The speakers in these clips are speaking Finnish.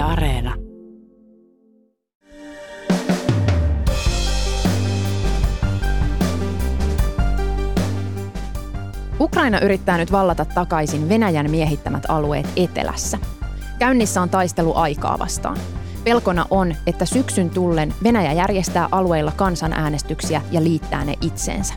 Areena. Ukraina yrittää nyt vallata takaisin Venäjän miehittämät alueet etelässä. Käynnissä on taistelu aikaa vastaan. Pelkona on, että syksyn tullen Venäjä järjestää alueilla kansanäänestyksiä ja liittää ne itseensä.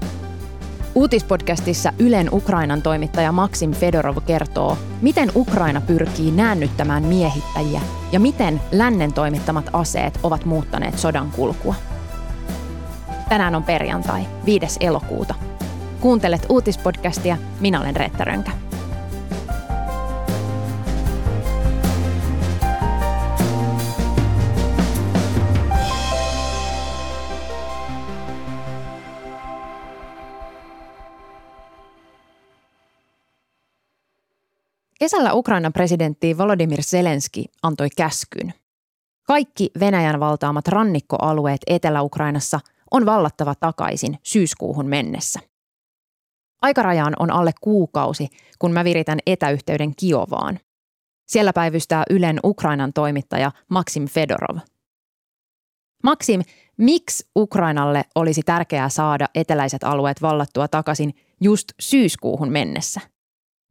Uutispodcastissa Ylen Ukrainan toimittaja Maksim Fedorov kertoo, miten Ukraina pyrkii näännyttämään miehittäjiä ja miten lännen toimittamat aseet ovat muuttaneet sodan kulkua. Tänään on perjantai, 5. elokuuta. Kuuntelet uutispodcastia, minä olen Reetta Rönkä. Kesällä Ukrainan presidentti Volodymyr Zelenski antoi käskyn. Kaikki Venäjän valtaamat rannikkoalueet Etelä-Ukrainassa on vallattava takaisin syyskuuhun mennessä. Aikarajaan on alle kuukausi, kun mä viritän etäyhteyden Kiovaan. Siellä päivystää Ylen Ukrainan toimittaja Maxim Fedorov. Maxim, miksi Ukrainalle olisi tärkeää saada eteläiset alueet vallattua takaisin just syyskuuhun mennessä?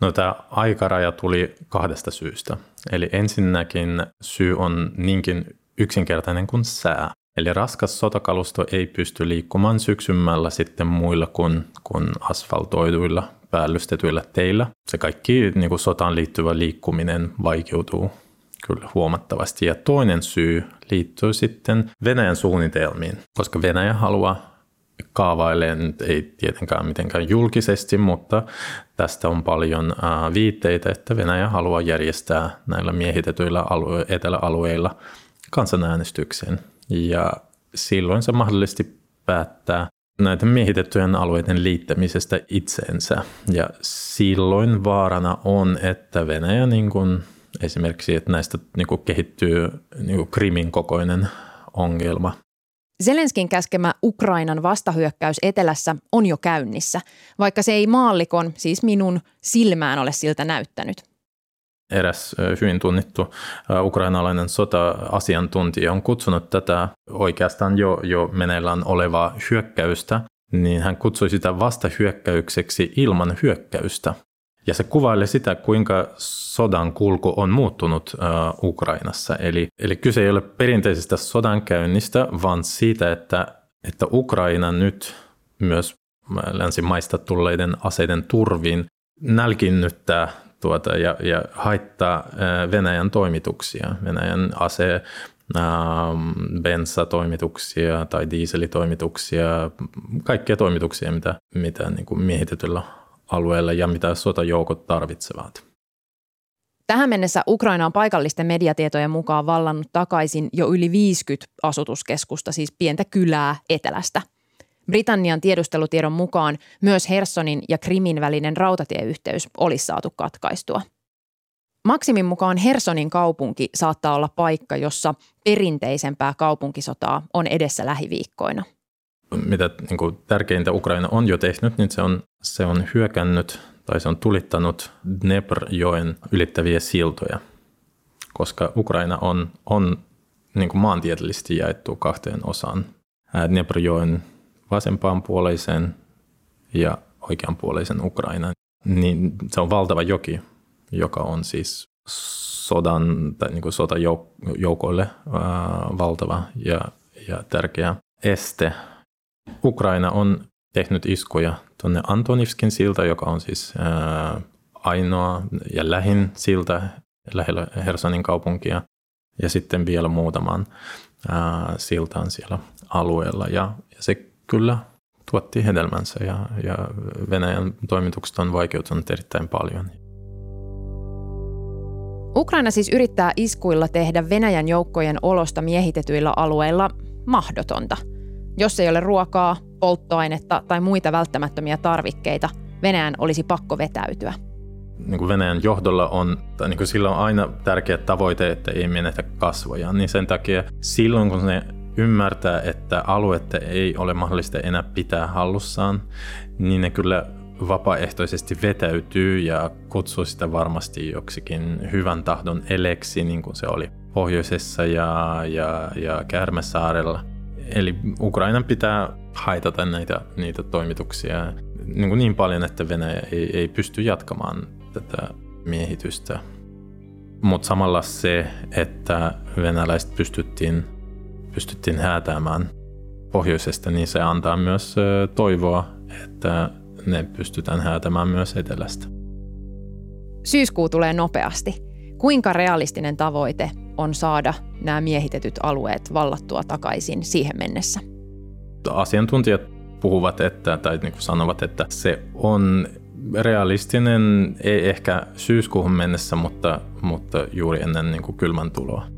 No tämä aikaraja tuli kahdesta syystä. Eli ensinnäkin syy on niinkin yksinkertainen kuin sää. Eli raskas sotakalusto ei pysty liikkumaan syksymällä sitten muilla kuin, kuin asfaltoiduilla päällystetyillä teillä. Se kaikki niin kuin sotaan liittyvä liikkuminen vaikeutuu kyllä huomattavasti. Ja toinen syy liittyy sitten Venäjän suunnitelmiin, koska Venäjä haluaa kaavailee, nyt ei tietenkään mitenkään julkisesti, mutta tästä on paljon viitteitä, että Venäjä haluaa järjestää näillä miehitetyillä alue- eteläalueilla kansanäänestyksen. Ja silloin se mahdollisesti päättää näiden miehitettyjen alueiden liittämisestä itseensä. Ja silloin vaarana on, että Venäjä niin kuin, esimerkiksi, että näistä niin kuin kehittyy niin kuin Krimin kokoinen ongelma. Zelenskin käskemä Ukrainan vastahyökkäys etelässä on jo käynnissä, vaikka se ei maallikon, siis minun, silmään ole siltä näyttänyt. Eräs hyvin tunnettu ukrainalainen sota-asiantuntija on kutsunut tätä oikeastaan jo, jo meneillään olevaa hyökkäystä, niin hän kutsui sitä vastahyökkäykseksi ilman hyökkäystä. Ja se kuvailee sitä, kuinka sodan kulku on muuttunut Ukrainassa. Eli, eli kyse ei ole perinteisestä sodankäynnistä, vaan siitä, että, että Ukraina nyt myös länsimaista tulleiden aseiden turviin nälkinnyttää tuota, ja, ja haittaa Venäjän toimituksia, Venäjän ase, bensatoimituksia tai dieselitoimituksia, kaikkia toimituksia, mitä, mitä niin kuin miehitetyllä alueelle ja mitä sotajoukot tarvitsevat. Tähän mennessä Ukraina on paikallisten mediatietojen mukaan vallannut takaisin jo yli 50 asutuskeskusta, siis pientä kylää etelästä. Britannian tiedustelutiedon mukaan myös Hersonin ja Krimin välinen rautatieyhteys olisi saatu katkaistua. Maksimin mukaan Hersonin kaupunki saattaa olla paikka, jossa perinteisempää kaupunkisotaa on edessä lähiviikkoina – mitä niin kuin tärkeintä Ukraina on jo tehnyt, niin se on, se on hyökännyt tai se on tulittanut Dnepr-joen ylittäviä siltoja, koska Ukraina on, on niin kuin maantieteellisesti jaettu kahteen osaan. Dnepr-joen vasempaan puoleiseen ja oikeanpuoleisen Ukrainan. Niin se on valtava joki, joka on siis sodan tai niin kuin sotajoukoille valtava ja, ja tärkeä este Ukraina on tehnyt iskuja tuonne Antonivskin silta, joka on siis ainoa ja lähin silta lähellä Hersonin kaupunkia, ja sitten vielä muutaman siltaan siellä alueella. Ja, ja se kyllä tuotti hedelmänsä ja, ja Venäjän toimitukset on vaikeutunut erittäin paljon. Ukraina siis yrittää iskuilla tehdä Venäjän joukkojen olosta miehitetyillä alueilla mahdotonta – jos ei ole ruokaa, polttoainetta tai muita välttämättömiä tarvikkeita, Venäjän olisi pakko vetäytyä. Niin kuin Venäjän johdolla on, tai niin kuin sillä on aina tärkeä tavoite, että ei menetä kasvoja, niin sen takia silloin kun ne ymmärtää, että aluetta ei ole mahdollista enää pitää hallussaan, niin ne kyllä vapaaehtoisesti vetäytyy ja kutsuu sitä varmasti joksikin hyvän tahdon eleksi, niin kuin se oli pohjoisessa ja, ja, ja Kärmäsaarella. Eli Ukrainan pitää haitata näitä, niitä toimituksia niin, kuin niin paljon, että Venäjä ei, ei pysty jatkamaan tätä miehitystä. Mutta samalla se, että venäläiset pystyttiin, pystyttiin häätämään pohjoisesta, niin se antaa myös toivoa, että ne pystytään häätämään myös etelästä. Syyskuu tulee nopeasti. Kuinka realistinen tavoite on saada nämä miehitetyt alueet vallattua takaisin siihen mennessä? Asiantuntijat puhuvat, että, tai niin kuin sanovat, että se on realistinen, ei ehkä syyskuuhun mennessä, mutta, mutta juuri ennen niin kuin kylmän tuloa.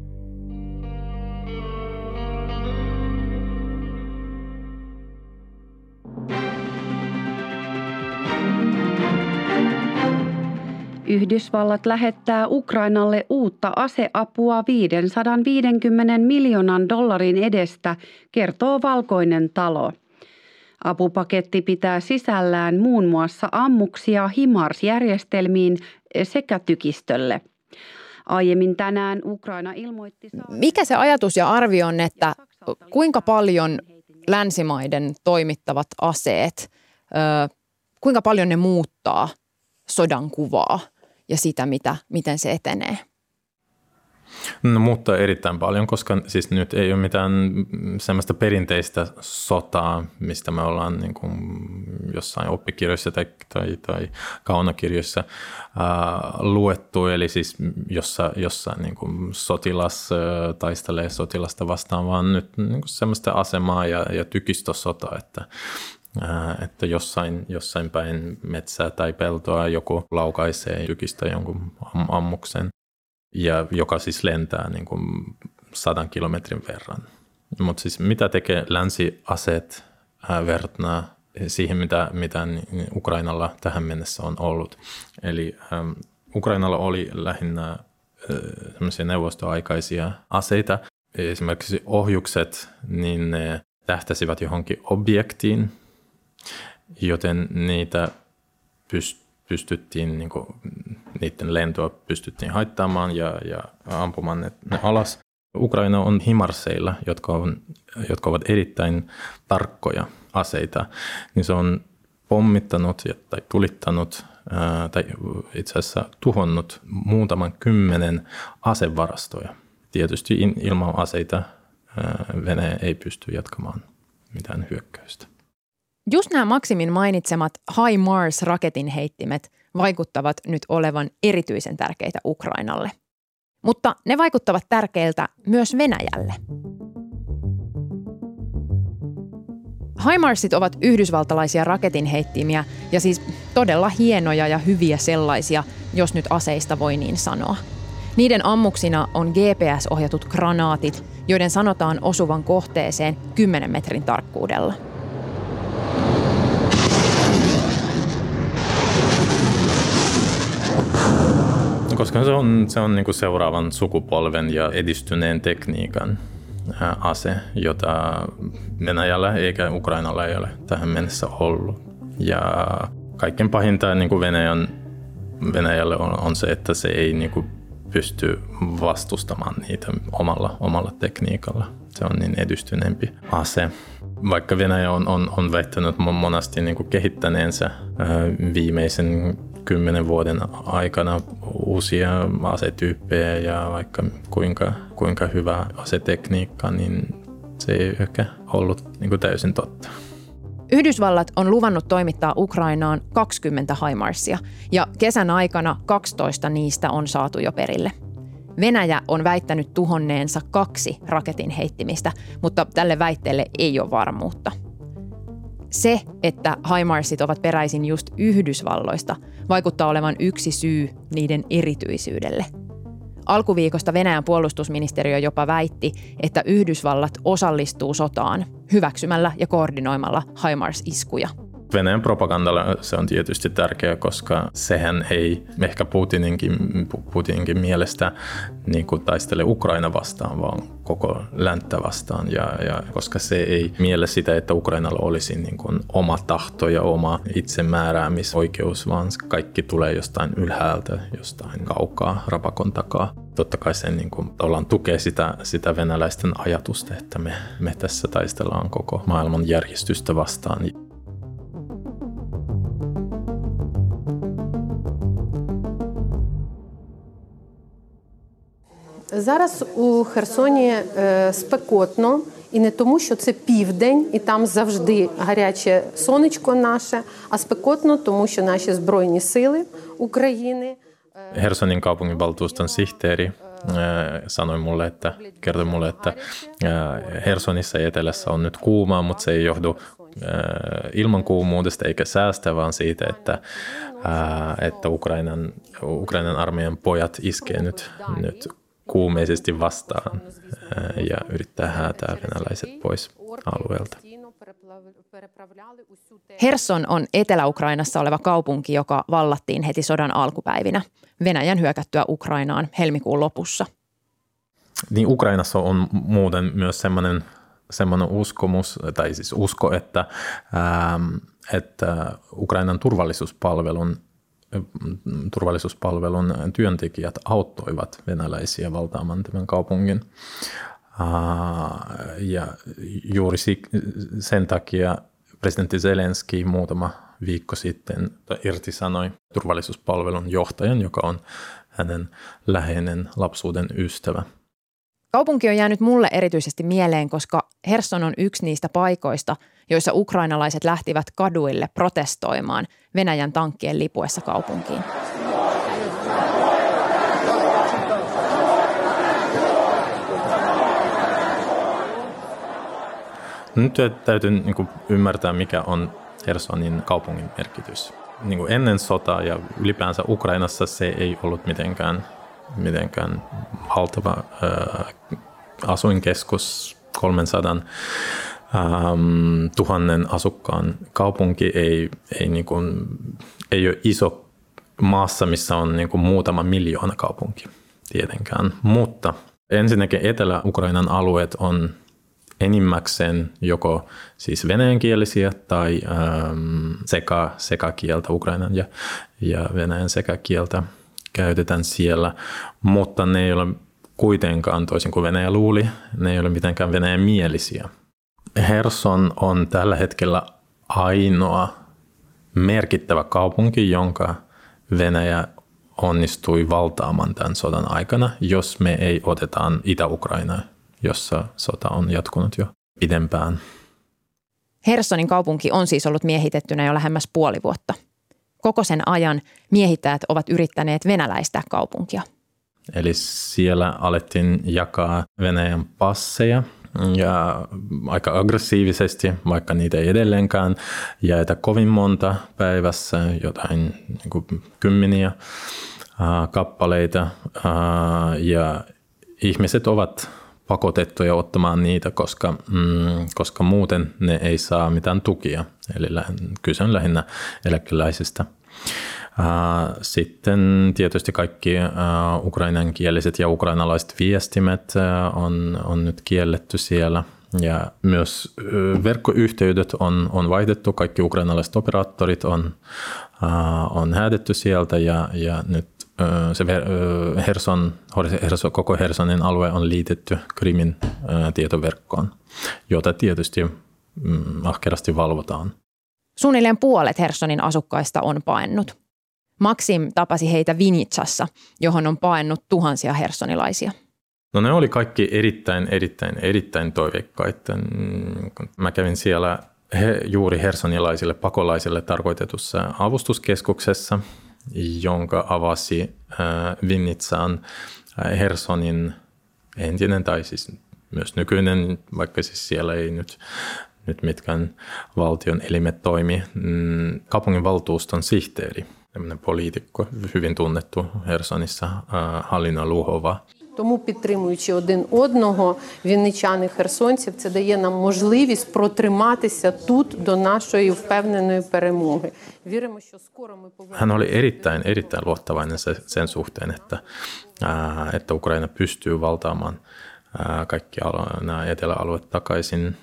Yhdysvallat lähettää Ukrainalle uutta aseapua 550 miljoonan dollarin edestä, kertoo Valkoinen talo. Apupaketti pitää sisällään muun muassa ammuksia HIMARS-järjestelmiin sekä tykistölle. Aiemmin tänään Ukraina ilmoitti... Mikä se ajatus ja arvio on, että kuinka paljon länsimaiden toimittavat aseet, kuinka paljon ne muuttaa sodan kuvaa ja sitä, mitä, miten se etenee? No, mutta erittäin paljon, koska siis nyt ei ole mitään semmoista perinteistä sotaa, mistä me ollaan niin kuin jossain oppikirjoissa tai, tai, tai kaunokirjoissa ää, luettu, eli siis jossa, jossa niin kuin sotilas ää, taistelee sotilasta vastaan, vaan nyt niin kuin semmoista asemaa ja, ja tykistosota, että että jossain, jossain päin metsää tai peltoa joku laukaisee tykistä jonkun ammuksen ja joka siis lentää niin kuin sadan kilometrin verran. Mutta siis mitä tekee länsiaseet verrattuna siihen, mitä, mitä Ukrainalla tähän mennessä on ollut. Eli ähm, Ukrainalla oli lähinnä äh, neuvostoaikaisia aseita. Esimerkiksi ohjukset, niin ne tähtäsivät johonkin objektiin, joten niitä pyst- pystyttiin, niin kuin, niiden lentoa pystyttiin haittaamaan ja, ja ampumaan ne, ne alas. Ukraina on himarseilla, jotka, on, jotka ovat erittäin tarkkoja aseita, niin se on pommittanut tai tulittanut tai itse asiassa tuhonnut muutaman kymmenen asevarastoja. Tietysti ilman aseita Venäjä ei pysty jatkamaan mitään hyökkäystä. Just nämä Maximin mainitsemat High Mars-raketin heittimet vaikuttavat nyt olevan erityisen tärkeitä Ukrainalle. Mutta ne vaikuttavat tärkeiltä myös Venäjälle. HIMARSit ovat yhdysvaltalaisia raketinheittimiä ja siis todella hienoja ja hyviä sellaisia, jos nyt aseista voi niin sanoa. Niiden ammuksina on GPS-ohjatut granaatit, joiden sanotaan osuvan kohteeseen 10 metrin tarkkuudella – Koska se on, se on niin kuin seuraavan sukupolven ja edistyneen tekniikan ase, jota Venäjällä eikä Ukrainalla ei ole tähän mennessä ollut. Ja kaikkein pahinta niin kuin Venäjän, Venäjälle on, on se, että se ei niin kuin pysty vastustamaan niitä omalla, omalla tekniikalla. Se on niin edistyneempi ase. Vaikka Venäjä on, on, on väittänyt monasti niin kuin kehittäneensä viimeisen kymmenen vuoden aikana uusia asetyyppejä ja vaikka kuinka, kuinka hyvä asetekniikka, niin se ei ehkä ollut niin kuin täysin totta. Yhdysvallat on luvannut toimittaa Ukrainaan 20 haimarsia ja kesän aikana 12 niistä on saatu jo perille. Venäjä on väittänyt tuhonneensa kaksi raketin heittimistä, mutta tälle väitteelle ei ole varmuutta – se, että HIMARSit ovat peräisin just Yhdysvalloista, vaikuttaa olevan yksi syy niiden erityisyydelle. Alkuviikosta Venäjän puolustusministeriö jopa väitti, että Yhdysvallat osallistuu sotaan hyväksymällä ja koordinoimalla HIMARS-iskuja – Venäjän propagandalla se on tietysti tärkeää, koska sehän ei ehkä Putininkin, Putininkin mielestä niin kuin taistele Ukraina vastaan, vaan koko länttä vastaan. Ja, ja koska se ei miele sitä, että Ukrainalla olisi niin kuin oma tahto ja oma itsemääräämisoikeus, vaan kaikki tulee jostain ylhäältä, jostain kaukaa, rapakon takaa. totta kai se niin kuin, ollaan tukee sitä, sitä venäläisten ajatusta, että me, me tässä taistellaan koko maailman järjestystä vastaan. Зараз у Херсоні спекотно, і не тому, що це південь, і там завжди гаряче сонечко наше, а спекотно, тому що наші збройні сили України. Hersonin kaupunginvaltuuston sihteeri sanoi mulle, että kertoi mulle, että Hersonissa etelässä on nyt kuumaa, mutta se ei johdu ilman kuumuudesta eikä säästä, vaan siitä, että, että Ukrainan, Ukrainan armeijan pojat iskee nyt, nyt kuumeisesti vastaan ja yrittää häätää venäläiset pois alueelta. Herson on Etelä-Ukrainassa oleva kaupunki, joka vallattiin heti sodan alkupäivinä Venäjän hyökättyä Ukrainaan helmikuun lopussa. Niin Ukrainassa on muuten myös semmoinen, semmoinen uskomus, tai siis usko, että, ähm, että Ukrainan turvallisuuspalvelun turvallisuuspalvelun työntekijät auttoivat venäläisiä valtaamaan tämän kaupungin. Ja juuri sen takia presidentti Zelenski muutama viikko sitten irtisanoi turvallisuuspalvelun johtajan, joka on hänen läheinen lapsuuden ystävä. Kaupunki on jäänyt mulle erityisesti mieleen, koska Herson on yksi niistä paikoista, joissa ukrainalaiset lähtivät kaduille protestoimaan Venäjän tankkien lipuessa kaupunkiin. Nyt täytyy niin kuin, ymmärtää, mikä on Hersonin kaupungin merkitys. Niin kuin ennen sotaa ja ylipäänsä Ukrainassa se ei ollut mitenkään, mitenkään valtava äh, asuinkeskus 300 ähm, tuhannen asukkaan kaupunki ei, ei, niin kuin, ei ole iso maassa, missä on niin kuin muutama miljoona kaupunki tietenkään. Mutta ensinnäkin Etelä-Ukrainan alueet on enimmäkseen joko siis venäjänkielisiä tai ähm, seka, Ukrainan ja, ja Venäjän sekakieltä käytetään siellä, mutta ne ei ole kuitenkaan, toisin kuin Venäjä luuli, ne ei ole mitenkään Venäjän mielisiä. Herson on tällä hetkellä ainoa merkittävä kaupunki, jonka Venäjä onnistui valtaamaan tämän sodan aikana, jos me ei otetaan Itä-Ukrainaa jossa sota on jatkunut jo pidempään. Hersonin kaupunki on siis ollut miehitettynä jo lähemmäs puoli vuotta. Koko sen ajan miehittäjät ovat yrittäneet venäläistä kaupunkia. Eli siellä alettiin jakaa Venäjän passeja ja aika aggressiivisesti, vaikka niitä ei edelleenkään jaeta kovin monta päivässä, jotain niin kuin kymmeniä kappaleita. ja ihmiset ovat pakotettuja ottamaan niitä, koska, mm, koska muuten ne ei saa mitään tukia. Eli kyse on lähinnä eläkeläisistä. Sitten tietysti kaikki ukrainankieliset ja ukrainalaiset viestimet on, on nyt kielletty siellä. Ja myös verkkoyhteydet on, on vaihdettu, kaikki ukrainalaiset operaattorit on, on häädetty sieltä ja, ja nyt se Herson, Herson, koko Hersonin alue on liitetty Krimin tietoverkkoon, jota tietysti mm, ahkerasti valvotaan. Suunnilleen puolet Hersonin asukkaista on paennut. Maksim tapasi heitä Vinitsassa, johon on paennut tuhansia hersonilaisia. No ne oli kaikki erittäin, erittäin, erittäin toiveikkaita. Mm, mä kävin siellä he, juuri hersonilaisille pakolaisille tarkoitetussa avustuskeskuksessa – jonka avasi äh, Vinnitsaan äh, Hersonin entinen tai siis myös nykyinen, vaikka siis siellä ei nyt, nyt mitkään valtion elimet toimi, mm, kaupungin valtuuston sihteeri, tämmöinen poliitikko, hyvin tunnettu Hersonissa, äh, Halina Luhova. Тому підтримуючи один одного, вінничани херсонців, це дає нам можливість протриматися тут до нашої впевненої перемоги. Віримо, що скоро ми повернемо. Hän oli erittäin, erittäin luottavainen sen suhteen, että, että Ukraina pystyy valtaamaan kaikki nämä eteläalueet takaisin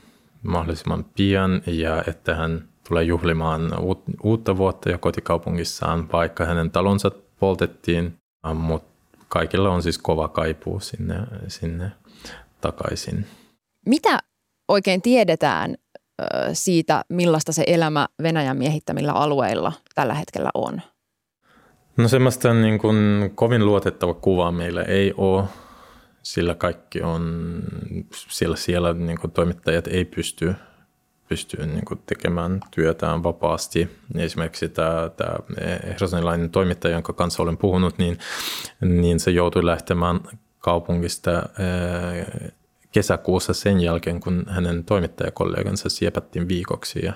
mahdollisimman pian ja että hän tulee juhlimaan uutta vuotta jo kotikaupungissaan, vaikka hänen talonsa poltettiin, mutta kaikilla on siis kova kaipuu sinne, sinne takaisin. Mitä oikein tiedetään siitä, millaista se elämä Venäjän miehittämillä alueilla tällä hetkellä on? No semmoista niin kuin kovin luotettava kuva meillä ei ole, sillä kaikki on, siellä, siellä niin kuin toimittajat ei pysty, pysty niin kuin tekemään työtään vapaasti. Esimerkiksi tämä, tämä hersonilainen toimittaja, jonka kanssa olen puhunut, niin, niin se joutui lähtemään kaupungista kesäkuussa sen jälkeen, kun hänen toimittajakollegansa siepättiin viikoksi ja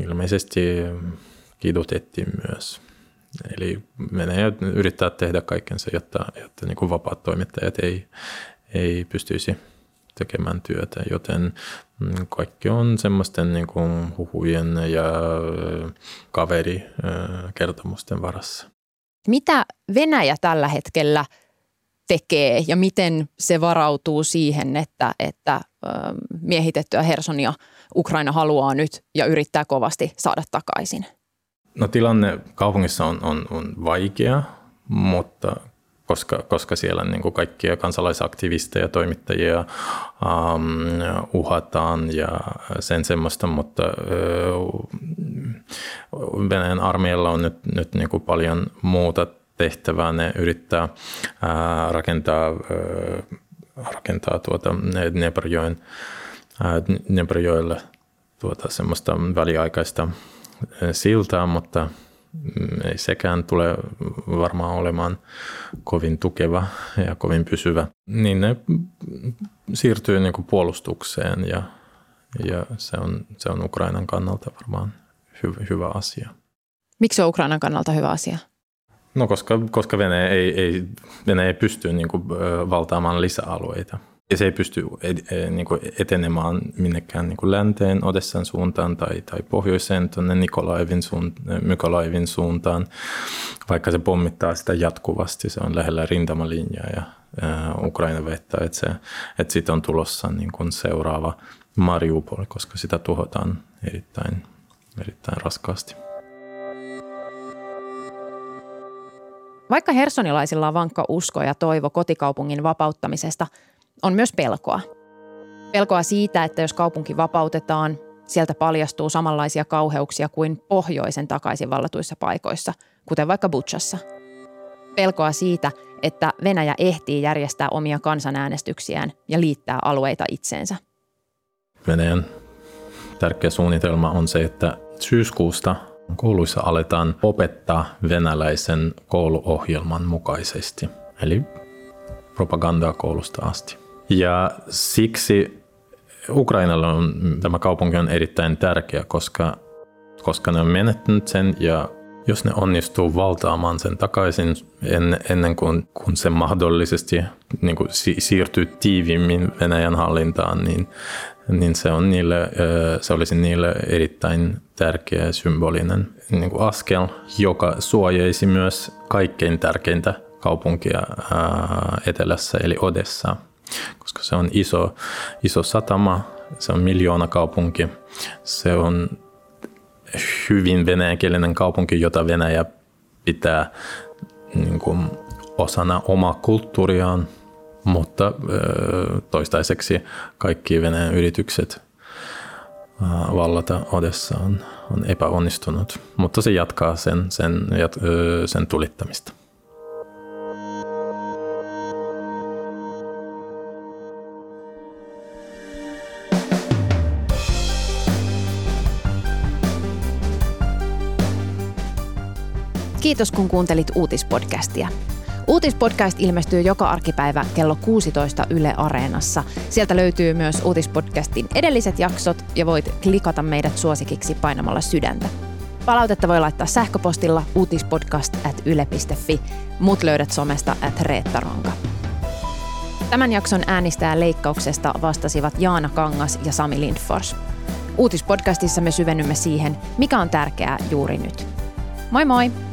ilmeisesti kidutettiin myös. Eli Venäjä yrittää tehdä kaikkensa, jotta, jotta niin kuin vapaat toimittajat ei, ei pystyisi tekemään työtä, joten mm, kaikki on semmoisten niin kuin huhujen ja kaverikertomusten varassa. Mitä Venäjä tällä hetkellä tekee ja miten se varautuu siihen, että, että miehitettyä Hersonia Ukraina haluaa nyt ja yrittää kovasti saada takaisin? No tilanne kaupungissa on, on, on vaikea, mutta koska, koska siellä niin kuin kaikkia kansalaisaktivisteja, toimittajia um, uhataan ja sen semmoista, mutta uh, Venäjän armeijalla on nyt, nyt niin kuin paljon muuta tehtävää. Ne yrittää uh, rakentaa, uh, rakentaa tuota Dneprojoen, uh, Dneprojoelle tuota semmoista väliaikaista siltaa, mutta mm, ei sekään tule varmaan olemaan kovin tukeva ja kovin pysyvä. Niin ne siirtyy niin kuin puolustukseen ja, ja se, on, se on Ukrainan kannalta varmaan hy, hyvä asia. Miksi se on Ukrainan kannalta hyvä asia? No koska, koska Venäjä ei, ei, Venäjä ei pysty niin kuin, valtaamaan lisäalueita. Ja se ei pysty niin kuin etenemään minnekään niin kuin länteen Odessan suuntaan tai, tai pohjoiseen tuonne Nikolaevin, suun, Mykolaevin suuntaan, vaikka se pommittaa sitä jatkuvasti. Se on lähellä rintamalinjaa ja ää, Ukraina vettää, että, se, että siitä on tulossa niin kuin seuraava Mariupol, koska sitä tuhotaan erittäin, erittäin raskaasti. Vaikka hersonilaisilla on vankka usko ja toivo kotikaupungin vapauttamisesta – on myös pelkoa. Pelkoa siitä, että jos kaupunki vapautetaan, sieltä paljastuu samanlaisia kauheuksia kuin pohjoisen takaisin vallatuissa paikoissa, kuten vaikka Butchassa. Pelkoa siitä, että Venäjä ehtii järjestää omia kansanäänestyksiään ja liittää alueita itseensä. Venäjän tärkeä suunnitelma on se, että syyskuusta kouluissa aletaan opettaa venäläisen kouluohjelman mukaisesti, eli propagandaa koulusta asti. Ja siksi Ukrainalle on, tämä kaupunki on erittäin tärkeä, koska, koska ne on menettänyt sen ja jos ne onnistuu valtaamaan sen takaisin en, ennen kuin kun se mahdollisesti niin kuin siirtyy tiiviimmin Venäjän hallintaan, niin, niin se, on niille, se olisi niille erittäin tärkeä symbolinen niin kuin askel, joka suojaisi myös kaikkein tärkeintä kaupunkia etelässä, eli Odessa koska se on iso, iso satama, se on miljoona kaupunki, se on hyvin venäjänkielinen kaupunki, jota Venäjä pitää niin kuin osana omaa kulttuuriaan, mutta toistaiseksi kaikki Venäjän yritykset vallata Odessa on, on epäonnistunut, mutta se jatkaa sen, sen, sen tulittamista. Kiitos kun kuuntelit uutispodcastia. Uutispodcast ilmestyy joka arkipäivä kello 16 Yle Areenassa. Sieltä löytyy myös uutispodcastin edelliset jaksot ja voit klikata meidät suosikiksi painamalla sydäntä. Palautetta voi laittaa sähköpostilla uutispodcast.yle.fi. Mut löydät somesta at Reetta Ronka. Tämän jakson äänistäjän leikkauksesta vastasivat Jaana Kangas ja Sami Lindfors. Uutispodcastissa me syvennymme siihen, mikä on tärkeää juuri nyt. Moi moi!